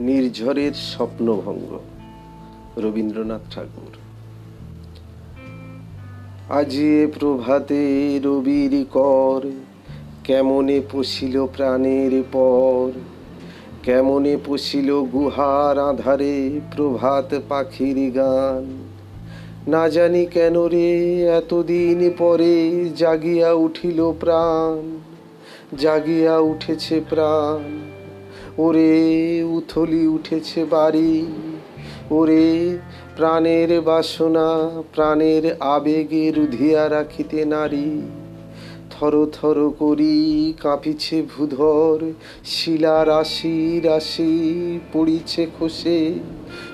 নির্ঝরের স্বপ্নভঙ্গ। রবীন্দ্রনাথ ঠাকুর। আজি এ প্রভাতে রবির কর, কেমনে পশিল প্রাণের পর? কেমনে পশিল গুহার আধারে প্রভাত পাখির গান? না জানি কেন রে, এতদিন পরে জাগিয়া উঠিল প্রাণ, জাগিয়া উঠেছে প্রাণ। ওরে উথলি উঠেছে বাড়ি, ওরে প্রাণের বাসনা, প্রাণের আবেগে রুধিয়া রাখিতে নারী। থর থর করি কাঁপিছে ভূধর, শিলা রাশি রাশি পড়িছে খসে।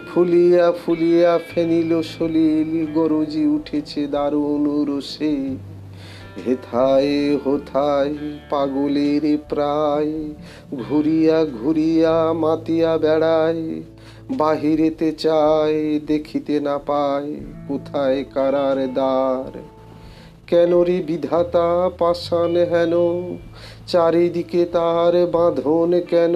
ফুলিয়া ফুলিয়া ফেনিল সলিল, গরজি উঠেছে দারুণ রসে। হেথায় হোথায় পাগলের প্রায়, ঘুরিয়া ঘুরিয়া মাতিয়া বেড়ায়, বাহিরেতে চায় দেখিতে না পায় কোথায় কারার দ্বার? কেন রে বিধাতা পাষাণ হেন, চারিদিকে তার বাঁধন কেন?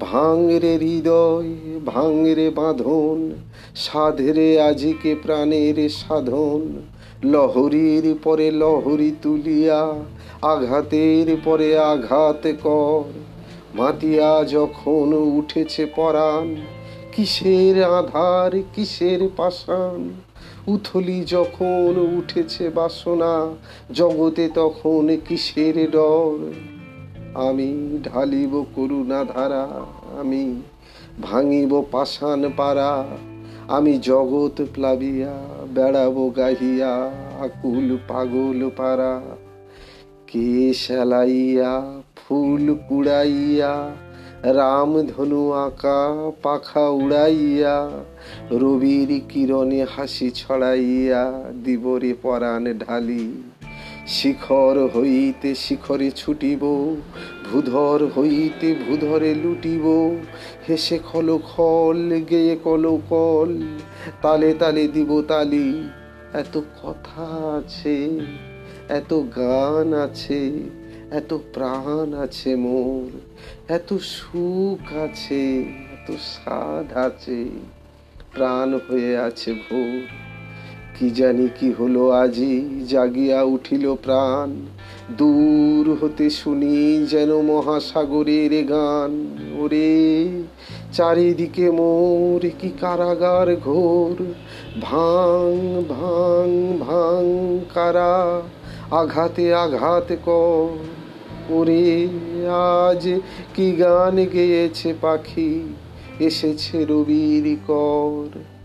ভাঙরে হৃদয়, ভাঙরে বাঁধন, সাধরে আজিকে প্রাণের সাধন। লহরীর পরে লহরী তুলিয়া, আঘাতের পরে আঘাত কর। মাতিয়া যখন উঠেছে পরাণ, কিসের আধার, কিসের পাষাণ? উথলি যখন উঠেছে বাসনা, জগতে তখন কিসের ডর? আমি ঢালিব করুণা ধারা আমি ভাঙিব পাষাণ পাড়া আমি জগৎ প্লাবিয়া, বেড়াবো গাহিয়া, আকুল পাগল পাড়া। কে সেলাইয়া ফুল কুড়াইয়া, রাম ধনু আঁকা, পাখা উড়াইয়া, রবির কিরণে হাসি ছড়াইয়া, দিবরে পরাণ ঢালি। শিখর হইতে শিখরে ছুটিব, ভূধর হইতে ভূধরে লুটিব। হেসে খল খল, গেয়ে কল কল, তালে তালে দিব তালি। এত কথা আছে, এত গান আছে, এত প্রাণ আছে মোর। এত সুখ আছে, এত স্বাদ আছে, প্রাণ হয়ে আছে ভোর। কি জানি কি হলো আজি, জাগিয়া উঠিল প্রাণ। দূর হতে শুনি যেন মহাসাগরের গান। ওরে, চারিদিকে মোর কি কারাগার ঘোর। ভাং ভাং ভাং কারা, আঘাতে আঘাত কর। ওরে, আজ কি গান গেয়েছে পাখি, এসেছে রবির কর।